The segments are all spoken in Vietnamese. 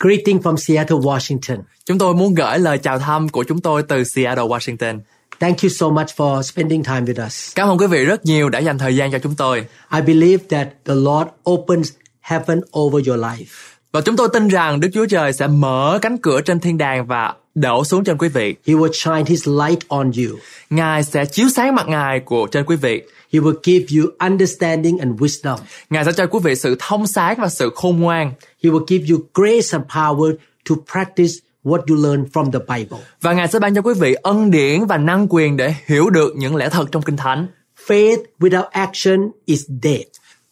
Greeting from Seattle, Washington. Chúng tôi muốn gửi lời chào thăm của chúng tôi từ Seattle, Washington. Thank you so much for spending time with us. Cảm ơn quý vị rất nhiều đã dành thời gian cho chúng tôi. I believe that the Lord opens heaven over your life. Và chúng tôi tin rằng Đức Chúa Trời sẽ mở cánh cửa trên thiên đàng và đổ xuống trên quý vị. He will shine his light on you. Ngài sẽ chiếu sáng mặt Ngài của trên quý vị. He will give you understanding and wisdom. Ngài sẽ cho quý vị sự thông sáng và sự khôn ngoan. He will give you grace and power to practice what you learn from the Bible. Và Ngài sẽ ban cho quý vị ân điển và năng quyền để hiểu được những lẽ thật trong Kinh Thánh. Faith without action is dead.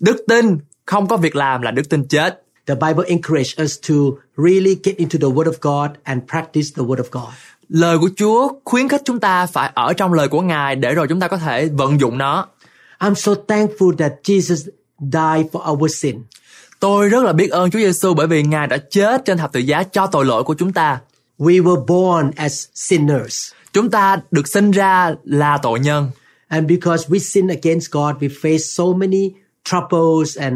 Đức tin không có việc làm là đức tin chết. The Bible encourages us to really get into the Word of God and practice the Word of God. Lời của Chúa khuyến khích chúng ta phải ở trong lời của Ngài để rồi chúng ta có thể vận dụng nó. I'm so thankful that Jesus died for our sin. Tôi rất là biết ơn Chúa Giêsu bởi vì Ngài đã chết trên thập tự giá cho tội lỗi của chúng ta. We were born as sinners. Chúng ta được sinh ra là tội nhân. And because we sin against God, we face so many troubles and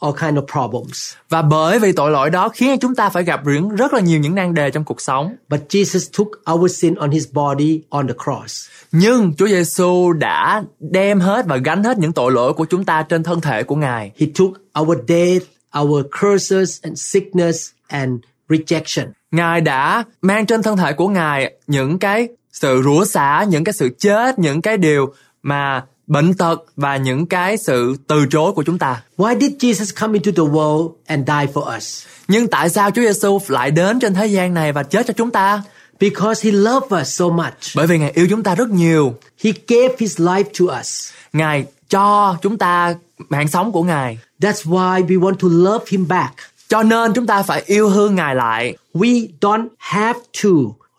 all kind of problems. Và bởi vì tội lỗi đó khiến chúng ta phải gặp những rất là nhiều những nan đề trong cuộc sống. But Jesus took our sin on his body on the cross. Nhưng Chúa Giêsu đã đem hết và gánh hết những tội lỗi của chúng ta trên thân thể của Ngài. He took our death, our curses and sickness and rejection. Ngài đã mang trên thân thể của Ngài những cái sự rủa xả, những cái sự chết, những cái điều mà bệnh tật và những cái sự từ chối của chúng ta. Why did Jesus come into the world and die for us? Nhưng tại sao Chúa Giêsu lại đến trên thế gian này và chết cho chúng ta? Because he loved us so much. Bởi vì Ngài yêu chúng ta rất nhiều. He gave his life to us. Ngài cho chúng ta mạng sống của Ngài. That's why we want to love him back. Cho nên chúng ta phải yêu thương Ngài lại. We don't have to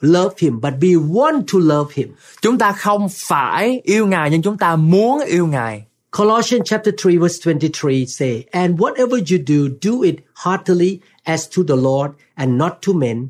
love him but we want to love him. Chúng ta không phải yêu Ngài nhưng chúng ta muốn yêu Ngài. Colossians chapter 3 verse 23 say, And whatever you do, do it heartily as to the Lord and not to men.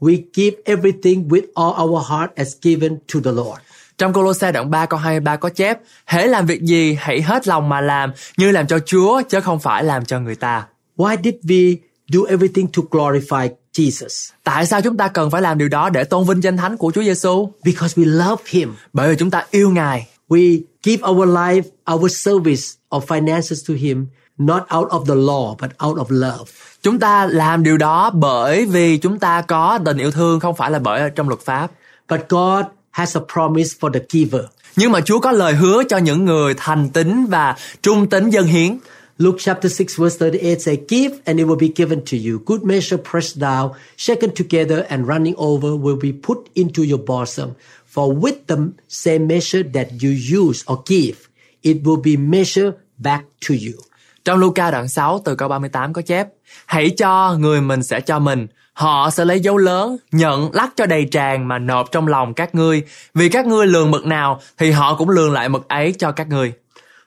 We give everything with all our heart as given to the Lord. Trong Colosse đoạn 3 câu 23 có chép, hễ làm việc gì hãy hết lòng mà làm, như làm cho Chúa chứ không phải làm cho người ta. Why did we do everything to glorify Jesus? Tại sao chúng ta cần phải làm điều đó để tôn vinh danh thánh của Chúa Giêsu? Because we love him. Bởi vì chúng ta yêu Ngài. We give our life, our service or finances to him not out of the law but out of love. Chúng ta làm điều đó bởi vì chúng ta có tình yêu thương không phải là bởi trong luật pháp. But God has a promise for the giver. Nhưng mà Chúa có lời hứa cho những người thành tín và trung tín dân hiến. Luke chapter 6 verse 38 say, Give and it will be given to you. Good measure pressed down, shaken together and running over will be put into your bosom. For with the same measure that you use or give, it will be measured back to you. Trong Luca đoạn 6 từ câu 38 có chép, Hãy cho người mình sẽ cho mình, họ sẽ lấy dấu lớn, nhận lắc cho đầy tràn mà nộp trong lòng các ngươi. Vì các ngươi lường mực nào thì họ cũng lường lại mực ấy cho các ngươi.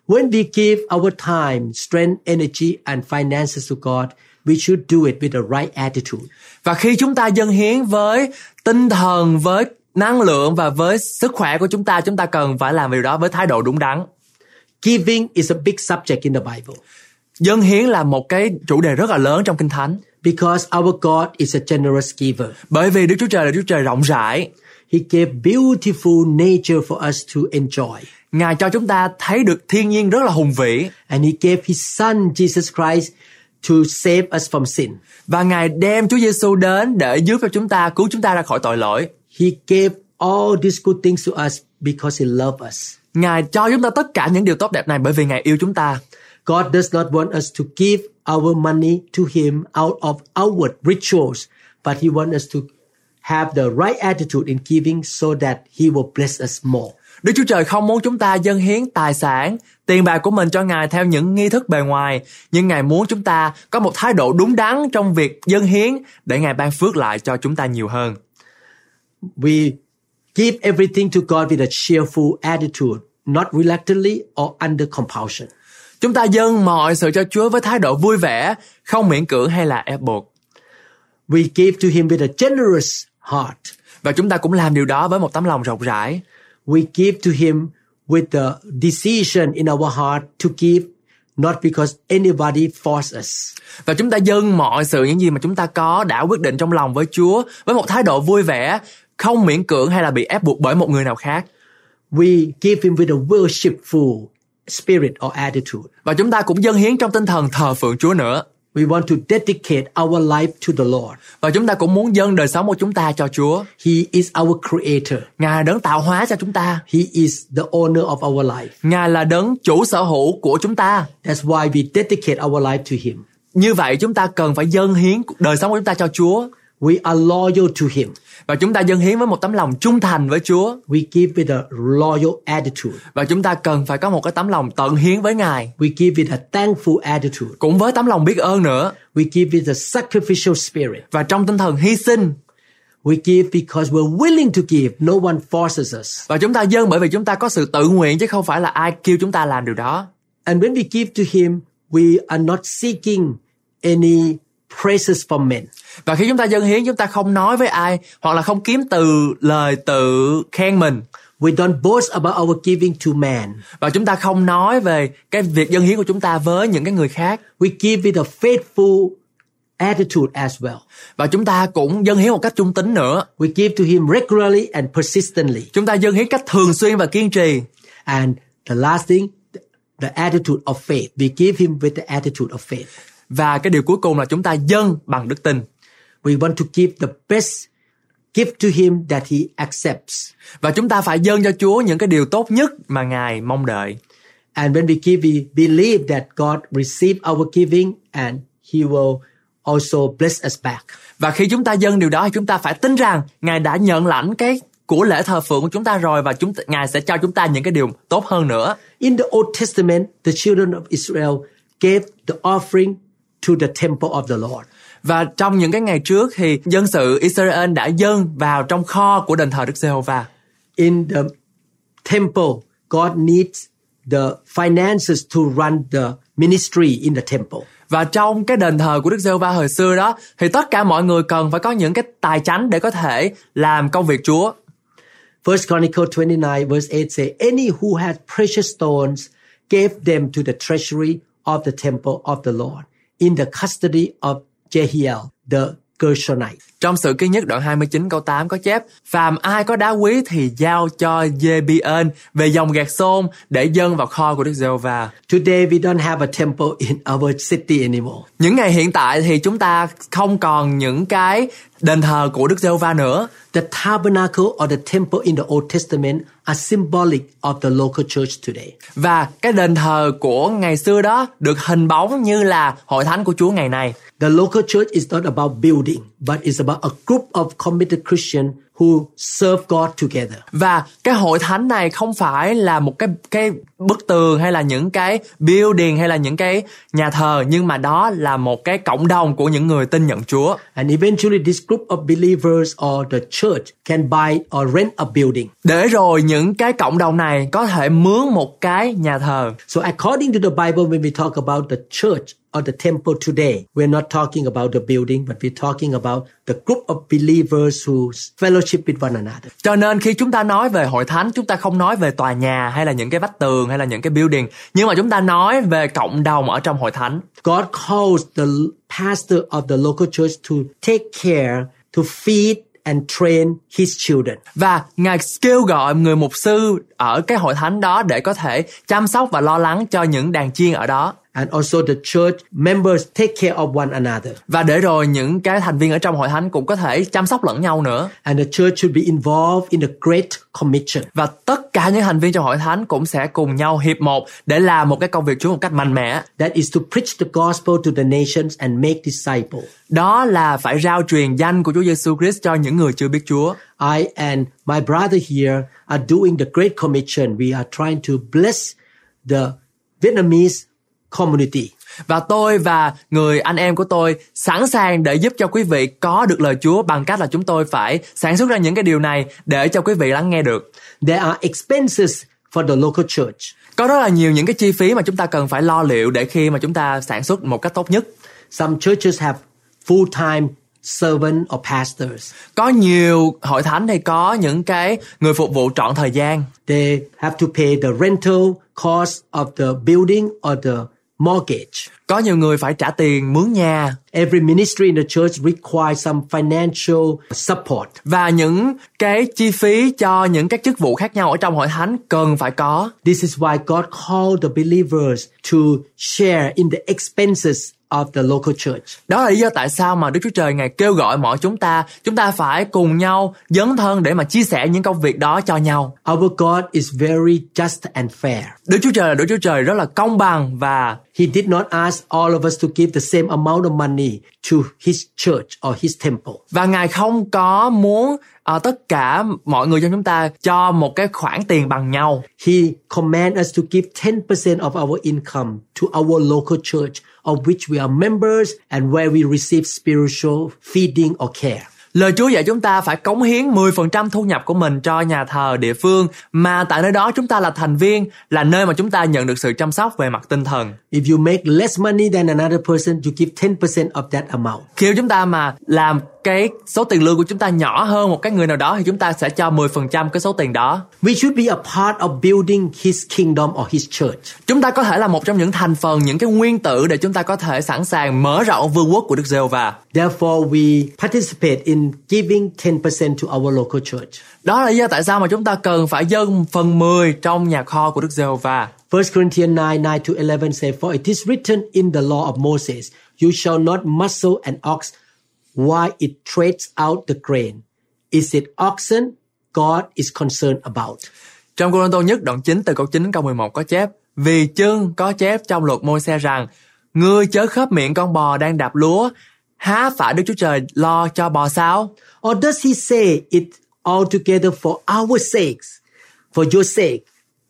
When we give our time, strength, energy and finances to God, we should do it with the right attitude. Và khi chúng ta dâng hiến với tinh thần, với năng lượng và với sức khỏe của chúng ta, chúng ta cần phải làm điều đó với thái độ đúng đắn. Giving is a big subject in the Bible Dâng hiến là một cái chủ đề rất là lớn trong Kinh Thánh. because our God is a generous giver. Bởi vì Đức Chúa Trời là Đức Chúa Trời rộng rãi. He gave beautiful nature for us to enjoy. Ngài cho chúng ta thấy được thiên nhiên rất là hùng vĩ And he gave his son Jesus Christ to save us from sin. và Ngài đem Chúa Giêsu đến để giúp cho chúng ta cứu chúng ta ra khỏi tội lỗi. He gave all these good things to us because he loved us. Ngài cho chúng ta tất cả những điều tốt đẹp này bởi vì Ngài yêu chúng ta. God does not want us to give our money to him out of outward rituals, but he wants us to have the right attitude in giving so that he will bless us more. Đức Chúa Trời không muốn chúng ta dâng hiến tài sản, tiền bạc của mình cho Ngài theo những nghi thức bề ngoài, nhưng Ngài muốn chúng ta có một thái độ đúng đắn trong việc dâng hiến để Ngài ban phước lại cho chúng ta nhiều hơn. We Give everything to God with a cheerful attitude, not reluctantly or under compulsion. Chúng ta dâng mọi sự cho Chúa với thái độ vui vẻ, không miễn cưỡng hay là ép buộc. We give to Him with a generous heart. Và chúng ta cũng làm điều đó với một tấm lòng rộng rãi. We give to Him with the decision in our heart to give, not because anybody force us. Và chúng ta dâng mọi sự những gì mà chúng ta có đã quyết định trong lòng với Chúa với một thái độ vui vẻ, không miễn cưỡng hay là bị ép buộc bởi một người nào khác. We give Him with a worshipful spirit or attitude. Và chúng ta cũng dâng hiến trong tinh thần thờ phượng Chúa nữa. We want to dedicate our life to the Lord. Và chúng ta cũng muốn dâng đời sống của chúng ta cho Chúa. He is our creator. Ngài đấng tạo hóa cho chúng ta. He is the owner of our life. Ngài là đấng chủ sở hữu của chúng ta. That's why we dedicate our life to Him. Như vậy chúng ta cần phải dâng hiến đời sống của chúng ta cho Chúa. We are loyal to Him. Và chúng ta dâng hiến với một tấm lòng trung thành với Chúa. We give with a loyal attitude. Và chúng ta cần phải có một cái tấm lòng tận hiến với Ngài. We give with a thankful attitude. Cũng với tấm lòng biết ơn nữa. We give with a sacrificial spirit. Và trong tinh thần hy sinh. We give because we're willing to give. No one forces us. Và chúng ta dâng bởi vì chúng ta có sự tự nguyện chứ không phải là ai kêu chúng ta làm điều đó. And when we give to Him, we are not seeking any praises from men. Và khi chúng ta dâng hiến chúng ta không nói với ai hoặc là không kiếm từ lời tự khen mình. We don't boast about our giving to man. Và chúng ta không nói về cái việc dâng hiến của chúng ta với những cái người khác. We give with a faithful attitude as well. Và chúng ta cũng dâng hiến một cách trung tín nữa. We give to him regularly and persistently. Chúng ta dâng hiến cách thường xuyên và kiên trì. And the last thing, the attitude of faith. We give him with the attitude of faith. Và cái điều cuối cùng là chúng ta dâng bằng đức tin. We want to give the best gift to him that he accepts. Và chúng ta phải dâng cho Chúa những cái điều tốt nhất mà Ngài mong đợi. And when we give, we believe that God receive our giving and he will also bless us back. Và khi chúng ta dâng điều đó thì chúng ta phải tin rằng Ngài đã nhận lãnh cái của lễ thờ phượng của chúng ta rồi và chúng Ngài sẽ cho chúng ta những cái điều tốt hơn nữa. In the Old Testament, the children of Israel gave the offering to the temple of the Lord. Và trong những cái ngày trước thì dân sự Israel đã dâng vào trong kho của đền thờ Đức Giê-hô-va. In the temple, God needs the finances to run the ministry in the temple. Và trong cái đền thờ của Đức Giê-hô-va hồi xưa đó thì tất cả mọi người cần phải có những cái tài chánh để có thể làm công việc Chúa. First Chronicle 29 verse 8 say, Any who had precious stones gave them to the treasury of the temple of the Lord in the custody of Jehiel the Gershonite. Trong sự ký nhất đoạn 29 câu 8 có chép Phàm ai có đá quý thì giao cho Jebiên về dòng gạt xôn để dâng vào kho của Đức Giê-hô-va. Today we don't have a temple in our city anymore. Những ngày hiện tại thì chúng ta không còn những cái đền thờ của Đức Giê-hô-va nữa. The tabernacle or the temple in the Old Testament are symbolic of the local church today. Và cái đền thờ của ngày xưa đó được hình bóng như là hội thánh của Chúa ngày nay. The local church is not about building, but it's about a group of committed Christians who serve God together. Và cái hội thánh này không phải là một cái cái bức tường hay là những cái building hay là những cái nhà thờ nhưng mà đó là một cái cộng đồng của những người tin nhận Chúa. And eventually this group of believers or the church can buy or rent a building. Để rồi những cái cộng đồng này có thể mướn một cái nhà thờ. So according to the Bible, when we talk about the church or the temple today, we're not talking about the building, but we're talking about the group of believers who fellowship with one another. Cho nên khi chúng ta nói về hội thánh, chúng ta không nói về tòa nhà hay là những cái vách tường hay là những cái building, nhưng mà chúng ta nói về cộng đồng ở trong hội thánh. God calls the pastor of the local church to take care, to feed and train his children. Và Ngài kêu gọi người mục sư ở cái hội thánh đó để có thể chăm sóc và lo lắng cho những đàn chiên ở đó. And also the church members take care of one another. Và để rồi những cái thành viên ở trong hội thánh cũng có thể chăm sóc lẫn nhau nữa. And the church should be involved in the Great Commission. Và tất cả những thành viên trong hội thánh cũng sẽ cùng nhau hiệp một để làm một cái công việc Chúa một cách mạnh mẽ. That is to preach the gospel to the nations and make disciples. Đó là phải rao truyền danh của Chúa Giêsu Christ cho những người chưa biết Chúa. I and my brother here are doing the Great Commission. We are trying to bless the Vietnamese community. Và tôi và người anh em của tôi sẵn sàng để giúp cho quý vị có được lời Chúa bằng cách là chúng tôi phải sản xuất ra những cái điều này để cho quý vị lắng nghe được. There are expenses for the local church. Có rất là nhiều những cái chi phí mà chúng ta cần phải lo liệu để khi mà chúng ta sản xuất một cách tốt nhất. Some churches have full-time servant or pastors. Có nhiều hội thánh thì có những cái người phục vụ trọn thời gian. They have to pay the rental cost of the building or the mortgage. Có nhiều người phải trả tiền mướn nhà Every ministry in the church requires some financial support. và những cái chi phí cho những các chức vụ khác nhau ở trong hội thánh cần phải có. This is why God called the believers to share in the expenses of the local church. Đó là lý do tại sao mà Đức Chúa Trời Ngài kêu gọi mọi chúng ta, chúng ta phải cùng nhau dấn thân để mà chia sẻ những công việc đó cho nhau. Our God is very just and fair. Đức Chúa Trời là Đức Chúa Trời rất là công bằng và He did not ask all of us to give the same amount of money to his church or his temple. và Ngài không có muốn ờ, tất cả mọi người trong chúng ta cho một cái khoản tiền bằng nhau. He command us to give 10% of our income to our local church of which we are members and where we receive spiritual feeding or care. Lời Chúa dạy chúng ta phải cống hiến 10% thu nhập của mình cho nhà thờ địa phương mà tại nơi đó chúng ta là thành viên, là nơi mà chúng ta nhận được sự chăm sóc về mặt tinh thần. If you make less money than another person, you give 10% of that amount. Khi chúng ta mà làm cái số tiền lương của chúng ta nhỏ hơn một cái người nào đó thì chúng ta sẽ cho 10% cái số tiền đó. We should be a part of building his kingdom or his church. Chúng ta có thể là một trong những thành phần, những cái nguyên tử để chúng ta có thể sẵn sàng mở rộng vương quốc của Đức Giê-hô-va. Therefore, we participate in giving 10% to our local church. Đó là lý do tại sao mà chúng ta cần phải dâng phần 10 trong nhà kho của Đức Giê-hô-va. 1 Corinthians 9, 9 to 11 say, For it is written in the law of Moses, You shall not muzzle an ox while it treads out the grain. Is it oxen God is concerned about? Trong Cô Tô nhất đoạn 9 từ câu 9 đến câu 11 có chép Vì chưng có chép trong luật môi xe rằng Ngươi chớ khớp miệng con bò đang đạp lúa Há phải Đức Chúa Trời lo cho bò sao? Or does he say it altogether for our sakes, for your sake?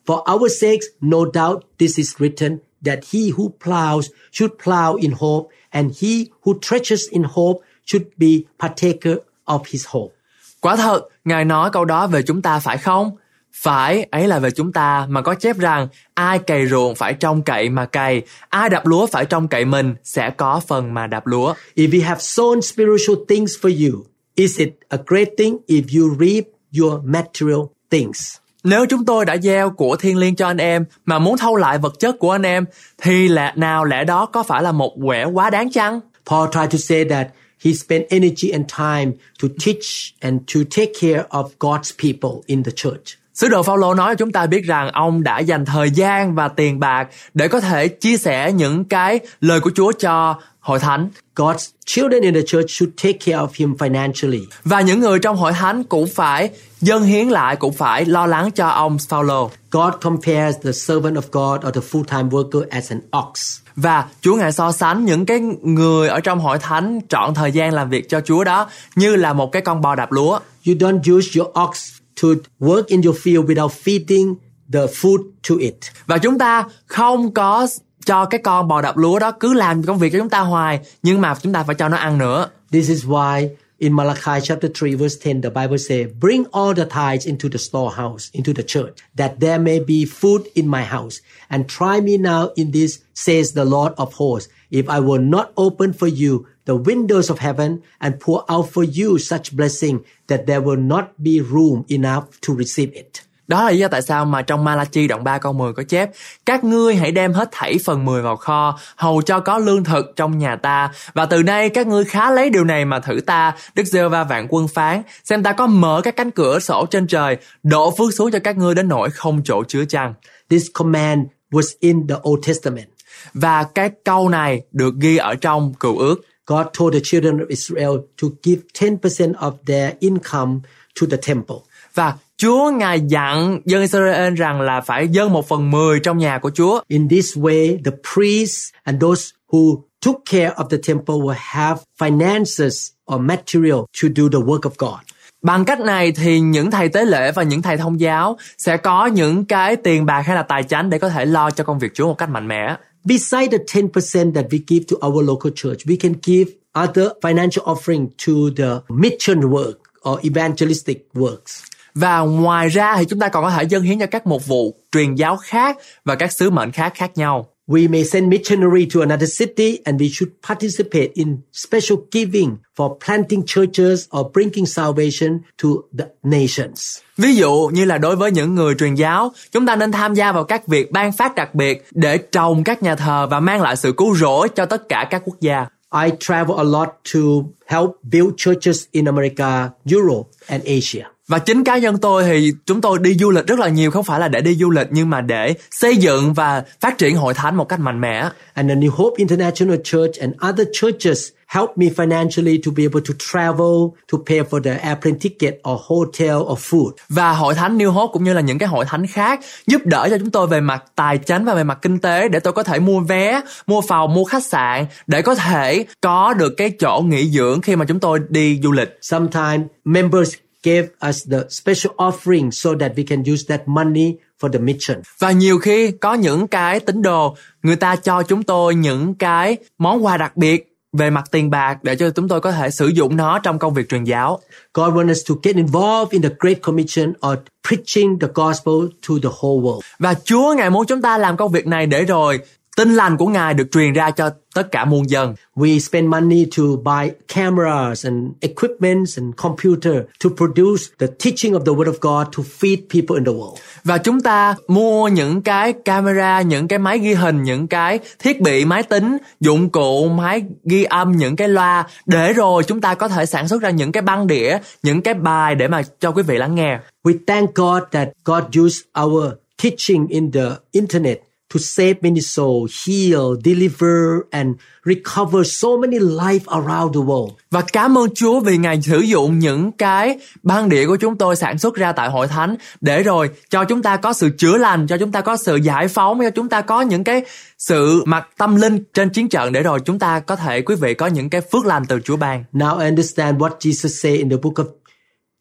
For our sakes, no doubt this is written that he who plows should plow in hope, and he who treasures in hope should be partaker of his hope. Quả thật, Ngài nói câu đó về chúng ta phải không? Phải, ấy là về chúng ta mà có chép rằng ai cày ruộng phải trông cậy mà cày, ai đạp lúa phải trông cậy mình sẽ có phần mà đạp lúa. If we have sown spiritual things for you, is it a great thing if you reap your material things? Nếu chúng tôi đã gieo của thiên liêng cho anh em mà muốn thâu lại vật chất của anh em thì lẽ nào lẽ đó có phải là một quẻ quá đáng chăng? Paul tried to say that he spent energy and time to teach and to take care of God's people in the church. Sứ đồ Phaolô nói chúng ta biết rằng ông đã dành thời gian và tiền bạc để có thể chia sẻ những cái lời của Chúa cho hội thánh God's children in the church should take care of him financially. và những người trong hội thánh cũng phải dâng hiến lại cũng phải lo lắng cho ông Phaolô. God compares the servant of God or the full-time worker as an ox. Và Chúa ngài so sánh những cái người ở trong hội thánh trọn thời gian làm việc cho Chúa đó như là một cái con bò đạp lúa. You don't use your ox to work in your field without feeding the food to it. Và chúng ta không có cho cái con bò đạp lúa đó cứ làm công việc cho chúng ta hoài nhưng mà chúng ta phải cho nó ăn nữa. This is why in Malachi chapter 3 verse 10 the Bible says, Bring all the tithes into the storehouse, into the church, that there may be food in my house. And try me now in this, says the Lord of hosts, if I will not open for you the windows of heaven and pour out for you such blessing that there will not be room enough to receive it. Đó là lý do tại sao mà trong Malachi đoạn 3 câu 10 có chép Các ngươi hãy đem hết thảy phần 10 vào kho Hầu cho có lương thực trong nhà ta Và từ nay các ngươi khá lấy điều này mà thử ta Đức giê va vạn quân phán Xem ta có mở các cánh cửa sổ trên trời Đổ phước xuống cho các ngươi đến nỗi không chỗ chứa chăng This command was in the Old Testament. Và cái câu này được ghi ở trong cựu ước God told the children of Israel to give 10% of their income to the temple. Và Chúa Ngài dặn dân Israel rằng là phải dâng một phần mười trong nhà của Chúa. In this way, the priests and those who took care of the temple will have finances or material to do the work of God. Bằng cách này thì những thầy tế lễ và những thầy thông giáo sẽ có những cái tiền bạc hay là tài chánh để có thể lo cho công việc Chúa một cách mạnh mẽ. Beside the 10% that we give to our local church, we can give other financial offering to the mission work or evangelistic works. Và ngoài ra thì chúng ta còn có thể dâng hiến cho các mục vụ truyền giáo khác và các sứ mệnh khác khác nhau. We may send missionary to another city and we should participate in special giving for planting churches or bringing salvation to the nations. Ví dụ như là đối với những người truyền giáo, chúng ta nên tham gia vào các việc ban phát đặc biệt để trồng các nhà thờ và mang lại sự cứu rỗi cho tất cả các quốc gia. I travel a lot to help build churches in America, Europe, and Asia. Và chính cá nhân tôi thì chúng tôi đi du lịch rất là nhiều không phải là để đi du lịch nhưng mà để xây dựng và phát triển hội thánh một cách mạnh mẽ. And the New Hope International Church and other churches help me financially to be able to travel, to pay for the airplane ticket or hotel or food. Và hội thánh New Hope cũng như là những cái hội thánh khác giúp đỡ cho chúng tôi về mặt tài chính và về mặt kinh tế để tôi có thể mua vé, mua phòng, mua khách sạn để có thể có được cái chỗ nghỉ dưỡng khi mà chúng tôi đi du lịch. Sometimes members gave us the special offering so that we can use that money for the mission. Và nhiều khi có những cái tín đồ người ta cho chúng tôi những cái món quà đặc biệt về mặt tiền bạc để cho chúng tôi có thể sử dụng nó trong công việc truyền giáo. God wants us to get involved in the Great Commission or preaching the gospel to the whole world. Và Chúa ngài muốn chúng ta làm công việc này để rồi tin lành của ngài được truyền ra cho tất cả muôn dân. We spend money to buy cameras and equipments and computer to produce the teaching of the word of God to feed people in the world. Và chúng ta mua những cái camera, những cái máy ghi hình, những cái thiết bị máy tính, dụng cụ, máy ghi âm, những cái loa để rồi chúng ta có thể sản xuất ra những cái băng đĩa, những cái bài để mà cho quý vị lắng nghe. We thank God that God used our teaching in the internet to save many souls, heal, deliver, and recover so many life around the world. Và cảm ơn Chúa vì Ngài sử dụng những cái băng đĩa của chúng tôi sản xuất ra tại hội thánh để rồi cho chúng ta có sự chữa lành, cho chúng ta có sự giải phóng, cho chúng ta có những cái sự mặt tâm linh trên chiến trận để rồi chúng ta có thể quý vị có những cái phước lành từ Chúa ban. Now I understand what Jesus said in the book of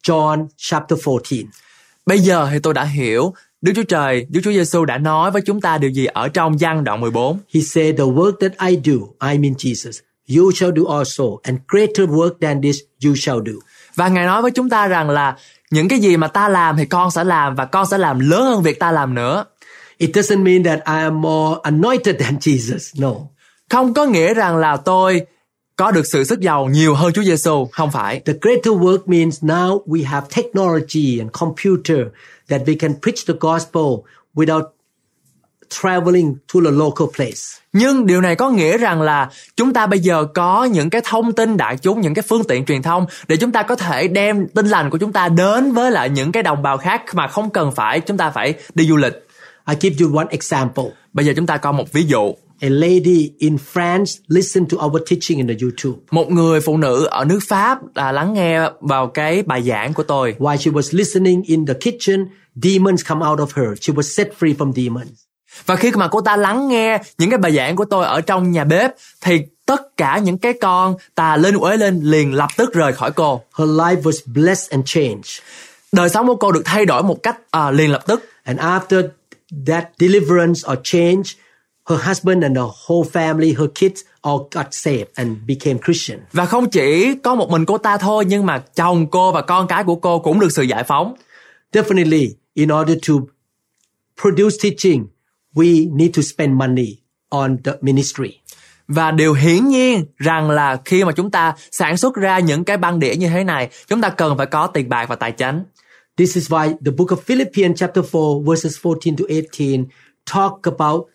John chapter 14. Bây giờ thì tôi đã hiểu Đức Chúa Trời, Đức Chúa Giêsu đã nói với chúng ta điều gì ở trong văn đoạn 14. He said, The work that I do, I mean Jesus, you shall do also, and greater work than this you shall do. Và Ngài nói với chúng ta rằng là những cái gì mà ta làm thì con sẽ làm và con sẽ làm lớn hơn việc ta làm nữa. It doesn't mean that I am more anointed than Jesus. No. Không có nghĩa rằng là tôi có được sự sức giàu nhiều hơn Chúa Giêsu, không phải. The greater work means now we have technology and computer that we can preach the gospel without traveling to the local place. Nhưng điều này có nghĩa rằng là chúng ta bây giờ có những cái thông tin đại chúng, những cái phương tiện truyền thông để chúng ta có thể đem tin lành của chúng ta đến với lại những cái đồng bào khác mà không cần phải chúng ta phải đi du lịch. I give you one example. Bây giờ chúng ta có một ví dụ. A lady in France listened to our teaching in the YouTube. Một người phụ nữ ở nước Pháp là lắng nghe vào cái bài giảng của tôi. While she was listening in the kitchen, demons come out of her. She was set free from demons. Và khi mà cô ta lắng nghe những cái bài giảng của tôi ở trong nhà bếp thì tất cả những cái con tà linh uế lên liền lập tức rời khỏi cô. Her life was blessed and changed. Đời sống của cô được thay đổi một cách à, liền lập tức. And after that deliverance or change, her husband and the whole family, her kids all got saved and became Christian. Và không chỉ có một mình cô ta thôi nhưng mà chồng cô và con cái của cô cũng được sự giải phóng. Definitely, in order to produce teaching, we need to spend money on the ministry. Và điều hiển nhiên rằng là khi mà chúng ta sản xuất ra những cái băng đĩa như thế này, chúng ta cần phải có tiền bạc và tài chính. This is why the book of Philippians chapter 4 verses 14 to 18 talk about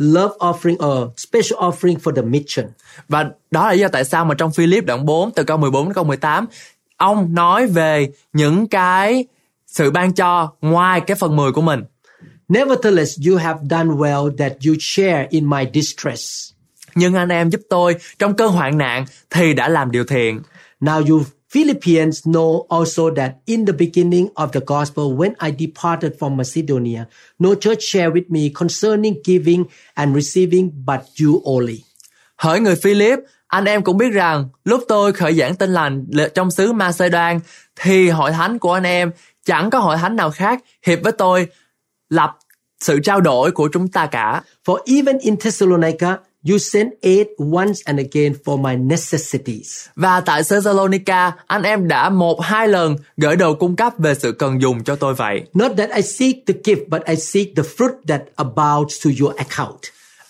love offering or special offering for the mission. Và đó là lý do tại sao mà trong Philip đoạn 4 từ câu 14 đến câu 18 ông nói về những cái sự ban cho ngoài cái phần 10 của mình. Nevertheless, you have done well that you share in my distress. Nhưng anh em giúp tôi trong cơn hoạn nạn thì đã làm điều thiện. Now you Philippians know also that in the beginning of the gospel, when I departed from Macedonia, no church shared with me concerning giving and receiving, but you only. Hỡi người Philip, anh em cũng biết rằng lúc tôi khởi giảng tin lành trong xứ Macedon thì hội thánh của anh em chẳng có hội thánh nào khác hiệp với tôi lập sự trao đổi của chúng ta cả. For even in Thessalonica, you sent aid once and again for my necessities. Và tại Thessalonica, anh em đã một hai lần gửi đồ cung cấp về sự cần dùng cho tôi vậy. Not that I seek the gift, but I seek the fruit that abounds to your account.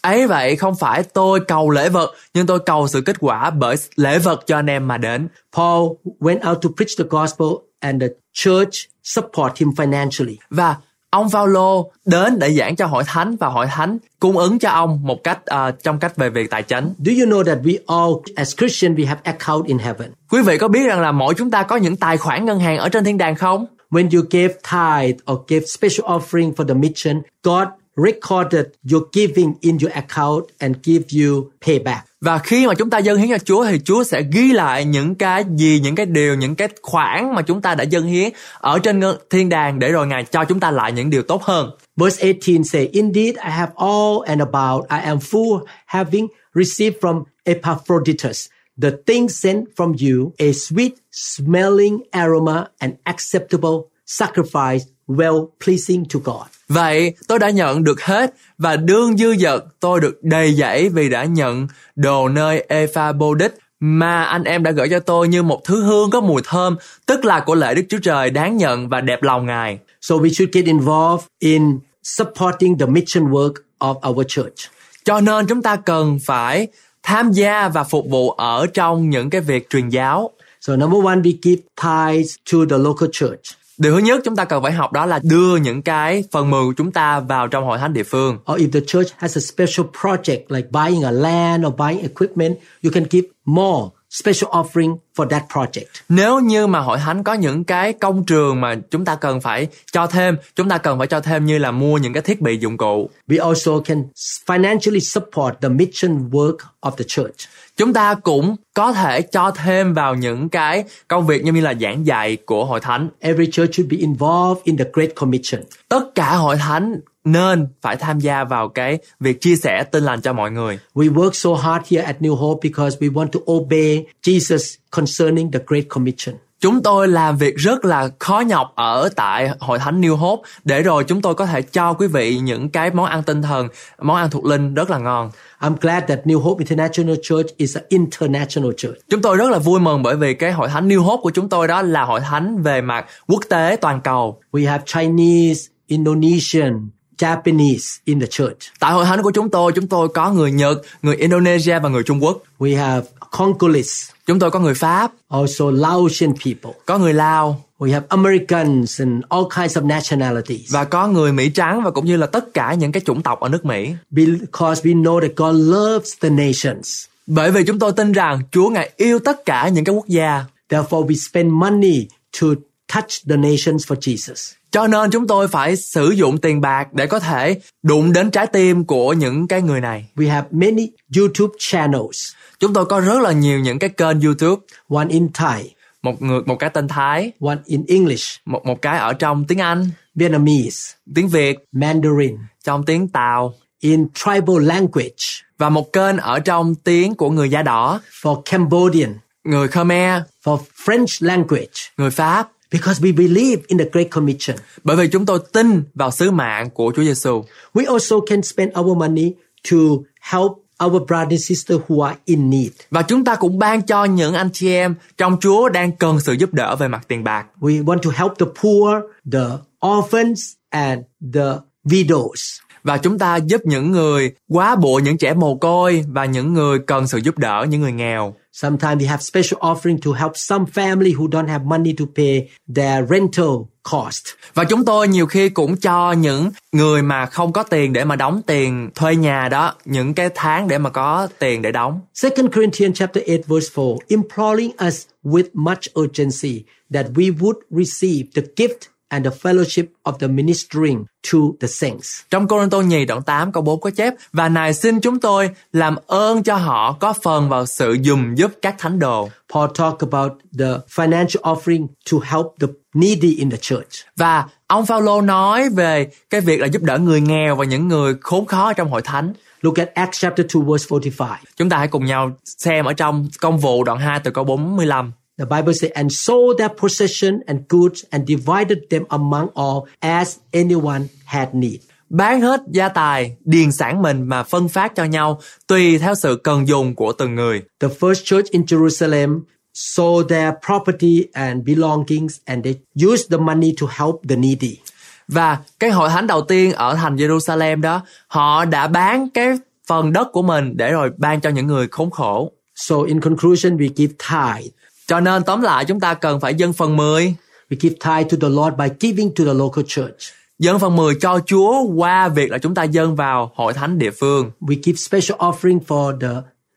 Ấy vậy không phải tôi cầu lễ vật, nhưng tôi cầu sự kết quả bởi lễ vật cho anh em mà đến. Paul went out to preach the gospel and the church support him financially. Và ông Phaolô đến để giảng cho hội thánh và hội thánh cung ứng cho ông một cách uh, trong cách về việc tài chính. Do you know that we all, as Christians, we have account in heaven? Quý vị có biết rằng là mỗi chúng ta có những tài khoản ngân hàng ở trên thiên đàng không? When you gave tithe or gave special offering for the mission, God recorded your giving in your account and give you payback. Và khi mà chúng ta dâng hiến cho Chúa thì Chúa sẽ ghi lại những cái gì, những cái điều, những cái khoản mà chúng ta đã dâng hiến ở trên thiên đàng để rồi Ngài cho chúng ta lại những điều tốt hơn. Verse 18 say, Indeed, I have all and about. I am full, having received from Epaphroditus the thing sent from you, a sweet smelling aroma, an acceptable sacrifice, well pleasing to God. Vậy tôi đã nhận được hết và đương dư dật tôi được đầy dẫy vì đã nhận đồ nơi Ephabodit mà anh em đã gửi cho tôi như một thứ hương có mùi thơm, tức là của lễ Đức Chúa Trời đáng nhận và đẹp lòng Ngài. So we should get involved in supporting the mission work of our church. Cho nên chúng ta cần phải tham gia và phục vụ ở trong những cái việc truyền giáo. So number one, we give tithes to the local church. Điều thứ nhất chúng ta cần phải học đó là đưa những cái phần mười của chúng ta vào trong hội thánh địa phương. Or if the church has a special project like buying a land or buying equipment, you can give more special offering for that project. Nếu như mà hội thánh có những cái công trường mà chúng ta cần phải cho thêm, chúng ta cần phải cho thêm như là mua những cái thiết bị dụng cụ. We also can financially support the mission work of the church. Chúng ta cũng có thể cho thêm vào những cái công việc như là giảng dạy của hội thánh. Every church should be involved in the Great Commission. Tất cả hội thánh nên phải tham gia vào cái việc chia sẻ tin lành cho mọi người. We work so hard here at New Hope because we want to obey Jesus concerning the Great Commission. Chúng tôi làm việc rất là khó nhọc ở tại hội thánh New Hope để rồi chúng tôi có thể cho quý vị những cái món ăn tinh thần, món ăn thuộc linh rất là ngon. I'm glad that New Hope International Church is an international church. Chúng tôi rất là vui mừng bởi vì cái hội thánh New Hope của chúng tôi đó là hội thánh về mặt quốc tế toàn cầu. We have Chinese, Indonesian, Japanese in the church. Tại hội thánh của chúng tôi, chúng tôi có người Nhật, người Indonesia và người Trung Quốc. We have Congolese, Chúng tôi có người Pháp, also Laotian people. có người Lao We have Americans and all kinds of nationalities. và có người Mỹ trắng và cũng như là tất cả những cái chủng tộc ở nước Mỹ. Because we know that God loves the nations. Bởi vì chúng tôi tin rằng Chúa Ngài yêu tất cả những cái quốc gia. Therefore, we spend money to touch the nations for Jesus. Cho nên chúng tôi phải sử dụng tiền bạc để có thể đụng đến trái tim của những cái người này. We have many YouTube channels. Chúng tôi có rất là nhiều những cái kênh YouTube, One in Thai, một người một cái tên Thái, one in English, một một cái ở trong tiếng Anh, Vietnamese, tiếng Việt, Mandarin, trong tiếng Tàu. In tribal language. Và một kênh ở trong tiếng của người da đỏ, for Cambodian, người Khmer, for French language. người Pháp. Because we believe in the Great Commission. Bởi vì chúng tôi tin vào sứ mạng của Chúa Giêsu. We also can spend our money to help our brothers and sisters who are in need. Và chúng ta cũng ban cho những anh chị em trong Chúa đang cần sự giúp đỡ về mặt tiền bạc. We want to help the poor, the orphans, and the widows. Và chúng ta giúp những người quá bộ, những trẻ mồ côi và những người cần sự giúp đỡ, những người nghèo. Sometimes we have special offering to help some family who don't have money to pay their rental cost. Và chúng tôi nhiều khi cũng cho những người mà không có tiền để mà đóng tiền thuê nhà đó, những cái tháng để mà có tiền để đóng. 2 Corinthians chapter 8 verse 4 imploring us with much urgency that we would receive the gift and the fellowship of the ministering to the saints. Trong Cô-rinh-tô nhì đoạn 8 câu 4 có chép Và Ngài xin chúng tôi làm ơn cho họ có phần vào sự dùm giúp các thánh đồ. Paul talked about the financial offering to help the needy in the church. Và ông Phaolô nói về cái việc là giúp đỡ người nghèo và những người khốn khó trong hội thánh. Look at Acts chapter 2 verse 45. Chúng ta hãy cùng nhau xem ở trong công vụ đoạn 2 từ câu 45. The Bible says, and sold their possession and goods and divided them among all as anyone had need. bán hết gia tài, điền sản mình mà phân phát cho nhau tùy theo sự cần dùng của từng người. The first church in Jerusalem sold their property and belongings and they used the money to help the needy. Và cái hội thánh đầu tiên ở thành Jerusalem đó, họ đã bán cái phần đất của mình để rồi ban cho những người khốn khổ. So in conclusion, we give tithe. Cho nên tóm lại chúng ta cần phải dâng phần 10. We give tithe to the Lord by giving to the local church. Dâng phần 10 cho Chúa qua việc là chúng ta dâng vào hội thánh địa phương. We give special offering for the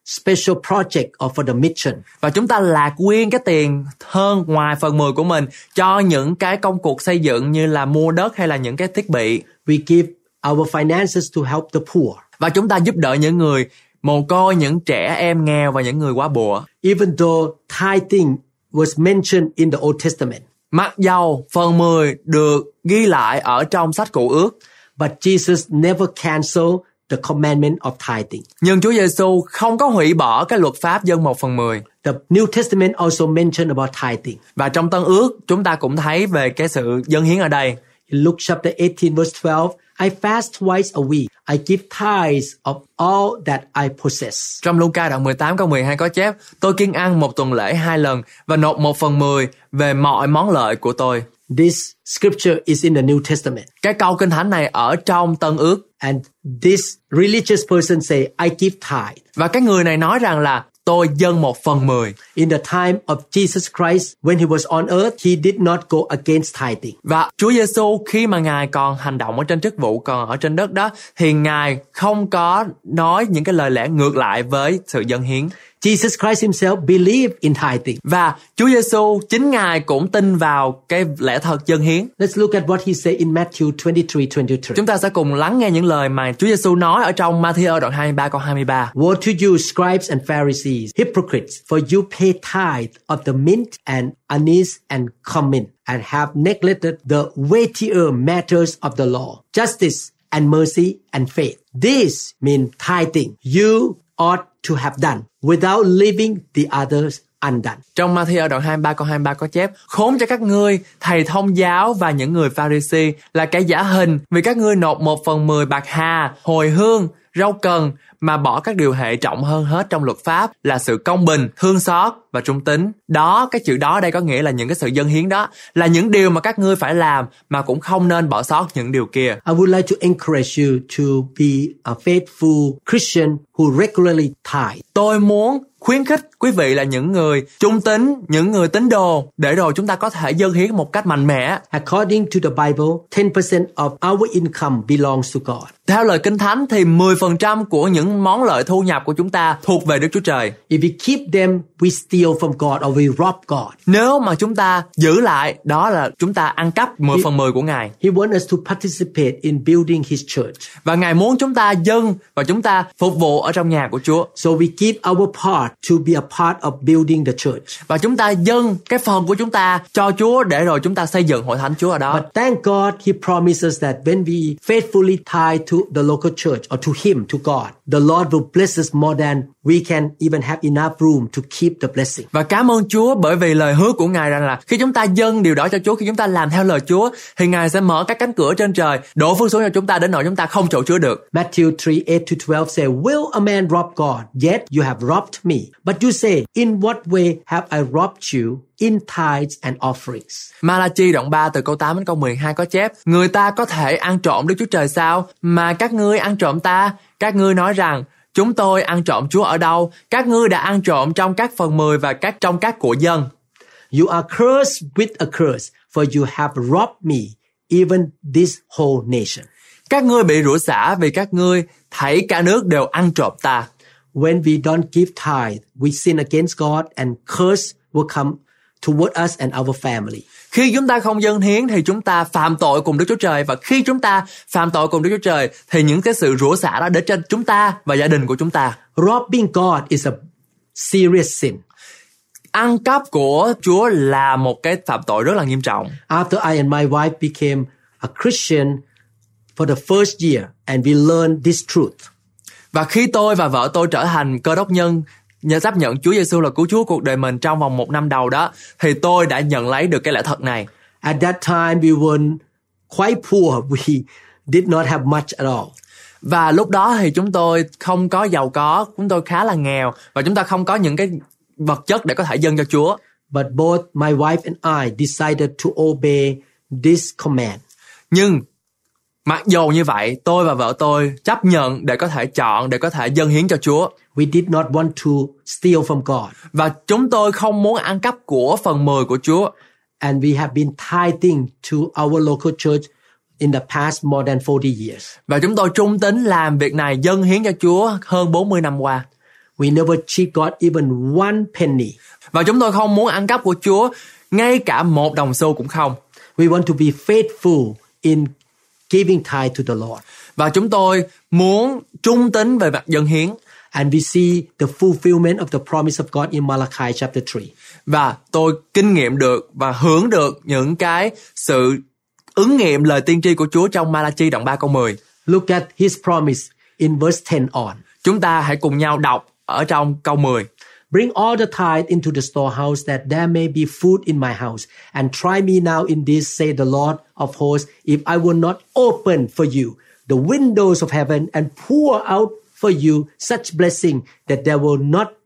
special project or for the mission. Và chúng ta lạc quyên cái tiền hơn ngoài phần 10 của mình cho những cái công cuộc xây dựng như là mua đất hay là những cái thiết bị. We give our finances to help the poor. Và chúng ta giúp đỡ những người mồ côi, những trẻ em nghèo và những người quá bùa. Even though tithing was mentioned in the Old Testament, Mặc dầu phần 10 được ghi lại ở trong sách cựu ước, but Jesus never canceled the commandment of tithing. nhưng Chúa Giêsu không có hủy bỏ cái luật pháp dân một phần 10. The New Testament also mentioned about tithing. Và trong Tân ước chúng ta cũng thấy về cái sự dân hiến ở đây. In Luke chapter 18 verse 12, I fast twice a week. I give tithes of all that I possess. Trong Luca đoạn 18 câu 12 có chép, tôi kiêng ăn một tuần lễ hai lần và nộp một phần 10 về mọi món lợi của tôi. This scripture is in the New Testament. Cái câu kinh thánh này ở trong Tân ước And this religious person say, I give tithe. và cái người này nói rằng là tôi dâng một phần 10 In the time of Jesus Christ, when he was on earth, he did not go against tithing. Và Chúa Giêsu khi mà Ngài còn hành động ở trên chức vụ còn ở trên đất đó thì Ngài không có nói những cái lời lẽ ngược lại với sự dân hiến. Jesus Christ himself believed in tithing. Và Chúa Giêsu chính Ngài cũng tin vào cái lẽ thật dân hiến. Let's look at what he said in Matthew 23 23. Chúng ta sẽ cùng lắng nghe những lời mà Chúa Giêsu nói ở trong Matthew đoạn 23 câu 23. Woe to you, scribes and Pharisees, hypocrites, for you pay tithe of the mint and anise and cumin, and have neglected the weightier matters of the law, justice and mercy and faith. This means tithing. You ought to have done without leaving the others undone. Trong Matthew đoạn 23 câu 23 có chép Khốn cho các ngươi, thầy thông giáo và những người Pharisee là cái giả hình vì các ngươi nộp một phần mười bạc hà, hồi hương, rau cần mà bỏ các điều hệ trọng hơn hết trong luật pháp là sự công bình, thương xót và trung tín. Đó, cái chữ đó đây có nghĩa là những cái sự dân hiến đó là những điều mà các ngươi phải làm mà cũng không nên bỏ sót những điều kia. I would like to encourage you to be a faithful Christian who regularly tithe. Tôi muốn khuyến khích quý vị là những người trung tín, những người tín đồ để rồi chúng ta có thể dâng hiến một cách mạnh mẽ. According to the Bible, 10% of our income belongs to God. Theo lời Kinh Thánh thì 10% của những món lợi thu nhập của chúng ta thuộc về Đức Chúa Trời. If we keep them, we steal from God or we rob God. Nếu mà chúng ta giữ lại, đó là chúng ta ăn cắp 10 phần 10 của Ngài. He wants us to participate in building His church. Và Ngài muốn chúng ta dâng và chúng ta phục vụ ở trong nhà của Chúa. So we give our part to be a part of building the church. Và chúng ta dâng cái phần của chúng ta cho Chúa để rồi chúng ta xây dựng hội thánh Chúa ở đó. But thank God, He promises that when we faithfully tithe to the local church or to Him, to God, the Lord will bless us more than we can even have enough room to keep the blessing. Và cảm ơn Chúa bởi vì lời hứa của Ngài rằng là khi chúng ta dâng điều đó cho Chúa, khi chúng ta làm theo lời Chúa thì Ngài sẽ mở các cánh cửa trên trời đổ phước xuống cho chúng ta đến nỗi chúng ta không chỗ chứa được. Matthew 3 8 to 12 say, Will a man rob God? Yet you have robbed me. But you say, In what way have I robbed you? In tithes and offerings. Malachi đoạn 3 từ câu 8 đến câu 12 có chép Người ta có thể ăn trộm Đức Chúa Trời sao? Mà các ngươi ăn trộm ta? Các ngươi nói rằng Chúng tôi ăn trộm Chúa ở đâu? Các ngươi đã ăn trộm trong các phần 10 và các trong các của dân. You are cursed with a curse, for you have robbed me, even this whole nation. Các ngươi bị rủa xả vì các ngươi thảy cả nước đều ăn trộm ta. When we don't give tithe, we sin against God and curse will come toward us and our family. Khi chúng ta không dâng hiến thì chúng ta phạm tội cùng Đức Chúa Trời và khi chúng ta phạm tội cùng Đức Chúa Trời thì những cái sự rủa xả đó đến trên chúng ta và gia đình của chúng ta. Robbing God is a serious sin. Ăn cắp của Chúa là một cái phạm tội rất là nghiêm trọng. After I and my wife became a Christian for the first year and we learned this truth, Và khi tôi và vợ tôi trở thành cơ đốc nhân nhờ chấp nhận Chúa Giêsu là cứu Chúa cuộc đời mình trong vòng một năm đầu đó thì tôi đã nhận lấy được cái lẽ thật này. at that time we were quite poor. We did not have much at all. Và lúc đó thì chúng tôi không có giàu có, chúng tôi khá là nghèo và chúng ta không có những cái vật chất để có thể dâng cho Chúa. But both my wife and I decided to obey this command. Nhưng mặc dù như vậy, tôi và vợ tôi chấp nhận để có thể chọn, để có thể dâng hiến cho Chúa. We did not want to steal from God. Và chúng tôi không muốn ăn cắp của phần 10 của Chúa. And we have been tithing to our local church in the past more than 40 years. Và chúng tôi trung tín làm việc này dâng hiến cho Chúa hơn 40 năm qua. We never cheat God even one penny. Và chúng tôi không muốn ăn cắp của Chúa ngay cả một đồng xu cũng không. We want to be faithful in giving tithe to the Lord. Và chúng tôi muốn trung tín về mặt dâng hiến. And we see the fulfillment of the promise of God in Malachi chapter 3. Và tôi kinh nghiệm được và hưởng được những cái sự ứng nghiệm lời tiên tri của Chúa trong Malachi đoạn 3 câu 10. Look at his promise in verse 10 on. Chúng ta hãy cùng nhau đọc ở trong câu 10. Bring all the tithe into the storehouse that there may be food in my house. And try me now in this, say the Lord of hosts, if I will not open for you the windows of heaven and pour out for you such blessing that there will not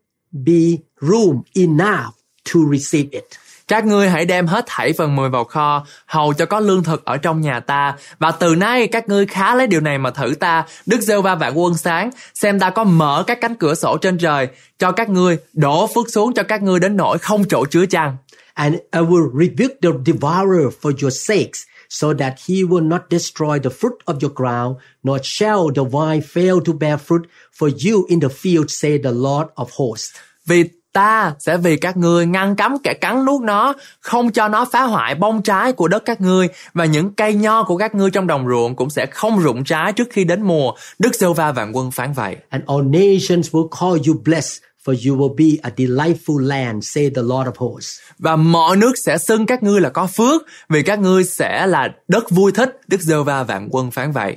be room enough to receive it. Các ngươi hãy đem hết thảy phần 10 vào kho, hầu cho có lương thực ở trong nhà ta. Và từ nay các ngươi khá lấy điều này mà thử ta, Đức giê va vạn quân sáng, xem ta có mở các cánh cửa sổ trên trời, cho các ngươi, đổ phước xuống cho các ngươi đến nỗi không chỗ chứa chăng. And I will rebuke the devourer for your sakes, so that he will not destroy the fruit of your ground, nor shall the vine fail to bear fruit for you in the field, say the Lord of hosts. Vì ta sẽ vì các ngươi ngăn cấm kẻ cắn nuốt nó, không cho nó phá hoại bông trái của đất các ngươi và những cây nho của các ngươi trong đồng ruộng cũng sẽ không rụng trái trước khi đến mùa. Đức giê va vạn quân phán vậy. And all nations will call you blessed, for you will be a delightful land, say the Lord of hosts. Và mọi nước sẽ xưng các ngươi là có phước vì các ngươi sẽ là đất vui thích. Đức giê va vạn quân phán vậy.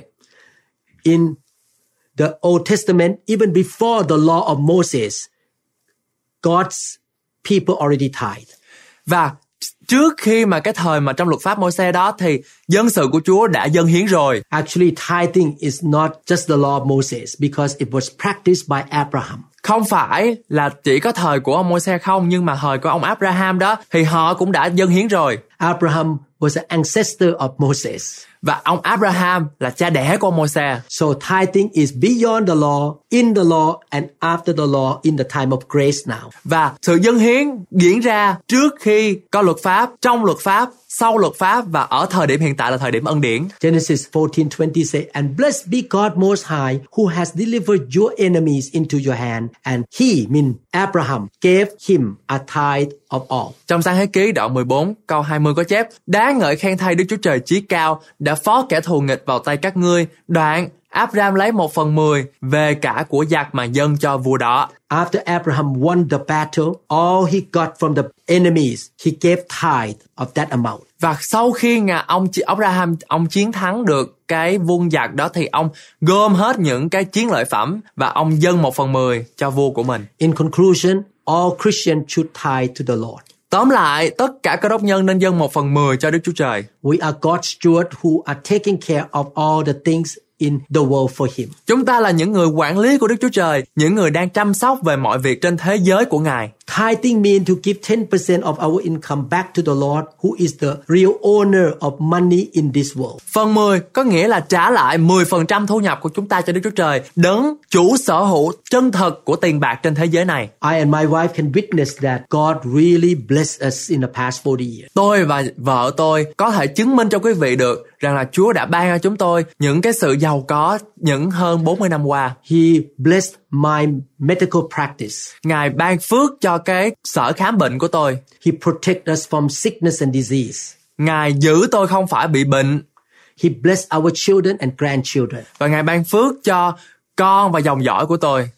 In the Old Testament, even before the law of Moses, God's people already tithe. Và trước khi mà cái thời mà trong luật pháp môi đó thì dân sự của Chúa đã dâng hiến rồi. Actually, tithing is not just the law of Moses because it was practiced by Abraham. Không phải là chỉ có thời của ông môi không nhưng mà thời của ông Abraham đó thì họ cũng đã dâng hiến rồi. Abraham was an ancestor of Moses. Và ông Abraham là cha đẻ của Môi-se. So tithing is beyond the law, in the law and after the law in the time of grace now. Và sự dâng hiến diễn ra trước khi có luật pháp, trong luật pháp, sau luật pháp và ở thời điểm hiện tại là thời điểm ân điển. Genesis 14:20 say, And blessed be God most high, who has delivered your enemies into your hand, and he, mean Abraham, gave him a tithe of all. Trong sáng thế ký đoạn 14 câu 20 có chép Đáng ngợi khen thay Đức Chúa Trời chí cao đã phó kẻ thù nghịch vào tay các ngươi. Đoạn Abraham lấy một phần mười về cả của giặc mà dâng cho vua đó. After Abraham won the battle, all he got from the enemies, he gave tithe of that amount. Và sau khi ngà ông Abraham ông chiến thắng được cái vuông giặc đó thì ông gom hết những cái chiến lợi phẩm và ông dâng một phần mười cho vua của mình. In conclusion, all Christians should tithe to the Lord. Tóm lại, tất cả cơ đốc nhân nên dâng một phần mười cho Đức Chúa Trời. We are God's steward who are taking care of all the things in the world for him. Chúng ta là những người quản lý của Đức Chúa Trời, những người đang chăm sóc về mọi việc trên thế giới của Ngài. Tithing means to give 10% of our income back to the Lord who is the real owner of money in this world. Phần 10 có nghĩa là trả lại 10% thu nhập của chúng ta cho Đức Chúa Trời, đấng chủ sở hữu chân thật của tiền bạc trên thế giới này. I and my wife can witness that God really blessed us in the past 40 years. Tôi và vợ tôi có thể chứng minh cho quý vị được rằng là Chúa đã ban cho chúng tôi những cái sự giàu có những hơn 40 năm qua. He blessed my medical practice. Ngài ban phước cho cái sở khám bệnh của tôi. He protect us from sickness and disease. Ngài giữ tôi không phải bị bệnh. He blessed our children and grandchildren. Và Ngài ban phước cho con và dòng dõi của tôi.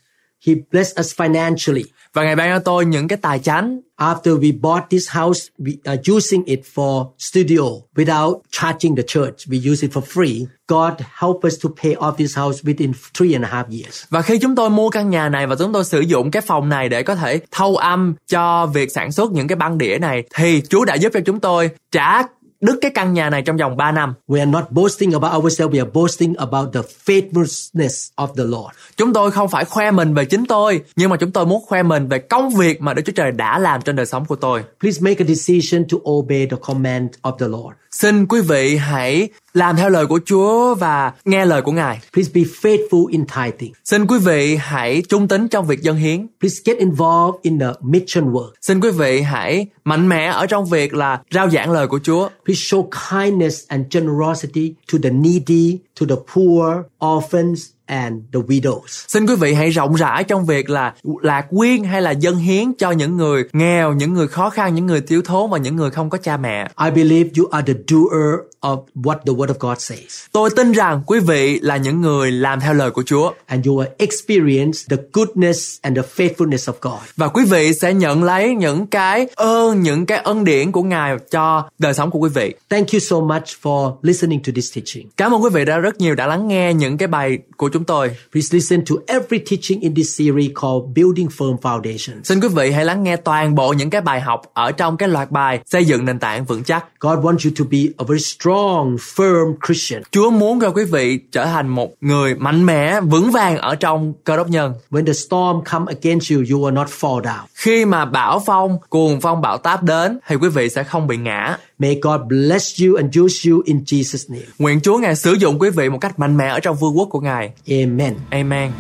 He blessed us financially. Và Ngài ban cho tôi những cái tài chánh. After we bought this house, we are using it for studio without charging the church. We use it for free. God help us to pay off this house within three and a half years. Và khi chúng tôi mua căn nhà này và chúng tôi sử dụng cái phòng này để có thể thâu âm cho việc sản xuất những cái băng đĩa này thì Chúa đã giúp cho chúng tôi trả đứt cái căn nhà này trong vòng 3 năm. We are not boasting about ourselves, we are boasting about the faithfulness of the Lord. Chúng tôi không phải khoe mình về chính tôi, nhưng mà chúng tôi muốn khoe mình về công việc mà Đức Chúa Trời đã làm trên đời sống của tôi. Please make a decision to obey the command of the Lord. Xin quý vị hãy làm theo lời của Chúa và nghe lời của Ngài. Please be faithful in tithing. Xin quý vị hãy trung tín trong việc dân hiến. Please get involved in the mission work. Xin quý vị hãy mạnh mẽ ở trong việc là rao giảng lời của Chúa. Please show kindness and generosity to the needy, to the poor, orphans, and the widows. Xin quý vị hãy rộng rãi trong việc là lạc quyên hay là dân hiến cho những người nghèo, những người khó khăn, những người thiếu thốn và những người không có cha mẹ. I believe you are the doer of what the word of God says. Tôi tin rằng quý vị là những người làm theo lời của Chúa And you will experience the goodness and the faithfulness of God. và quý vị sẽ nhận lấy những cái ơn, những cái ân điển của Ngài cho đời sống của quý vị. Thank you so much for listening to this teaching. Cảm ơn quý vị đã rất nhiều đã lắng nghe những cái bài của chúng tôi. Please listen to every teaching in this series called Building Firm Foundations. Xin quý vị hãy lắng nghe toàn bộ những cái bài học ở trong cái loạt bài xây dựng nền tảng vững chắc. God wants you to be a very strong, firm Christian. Chúa muốn cho quý vị trở thành một người mạnh mẽ, vững vàng ở trong cơ đốc nhân. When the storm come against you, you will not fall down. Khi mà bão phong, cuồng phong bão táp đến thì quý vị sẽ không bị ngã. May God bless you and use you in Jesus' name. Nguyện Chúa Ngài sử dụng quý vị một cách mạnh mẽ ở trong vương quốc của Ngài. Amen. Amen.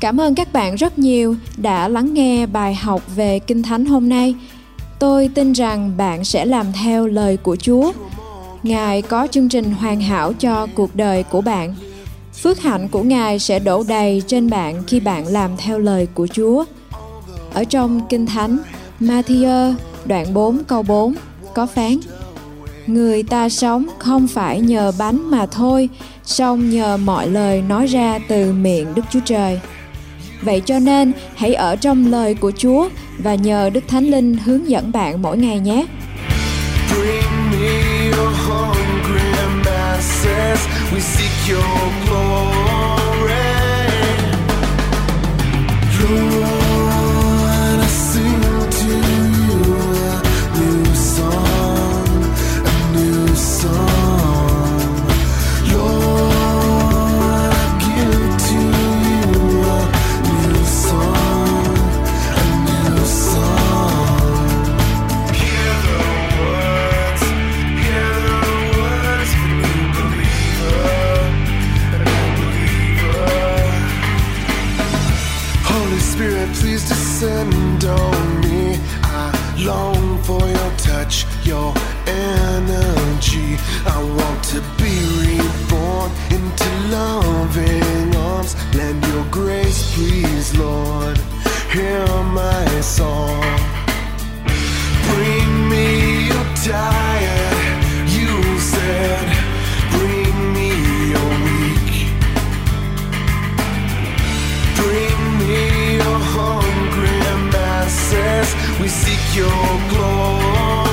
Cảm ơn các bạn rất nhiều đã lắng nghe bài học về Kinh Thánh hôm nay. Tôi tin rằng bạn sẽ làm theo lời của Chúa. Ngài có chương trình hoàn hảo cho cuộc đời của bạn. Phước hạnh của Ngài sẽ đổ đầy trên bạn khi bạn làm theo lời của Chúa. Ở trong Kinh Thánh, Matthew đoạn 4 câu 4 có phán Người ta sống không phải nhờ bánh mà thôi, song nhờ mọi lời nói ra từ miệng Đức Chúa Trời. Vậy cho nên hãy ở trong lời của Chúa và nhờ Đức Thánh Linh hướng dẫn bạn mỗi ngày nhé. Your hungry masses. We seek your glory. Please descend on me. I long for your touch, your energy. I want to be reborn into loving arms. Lend your grace, please, Lord. Hear my song. Bring me your tired, We seek your glory.